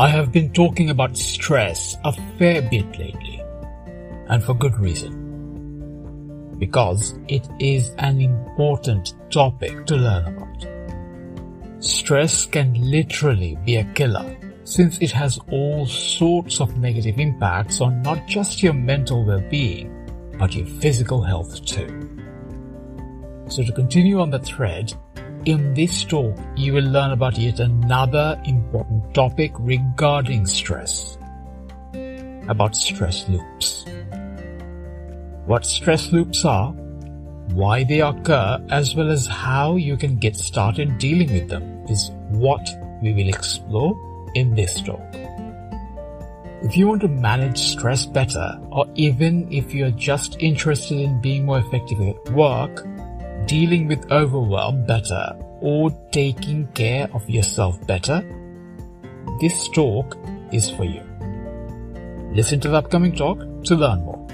I have been talking about stress a fair bit lately, and for good reason. Because it is an important topic to learn about. Stress can literally be a killer since it has all sorts of negative impacts on not just your mental well-being, but your physical health too. So to continue on the thread, in this talk, you will learn about yet another important topic regarding stress. About stress loops. What stress loops are, why they occur, as well as how you can get started dealing with them is what we will explore in this talk. If you want to manage stress better, or even if you're just interested in being more effective at work, dealing with overwhelm better or taking care of yourself better, this talk is for you. Listen to the upcoming talk to learn more.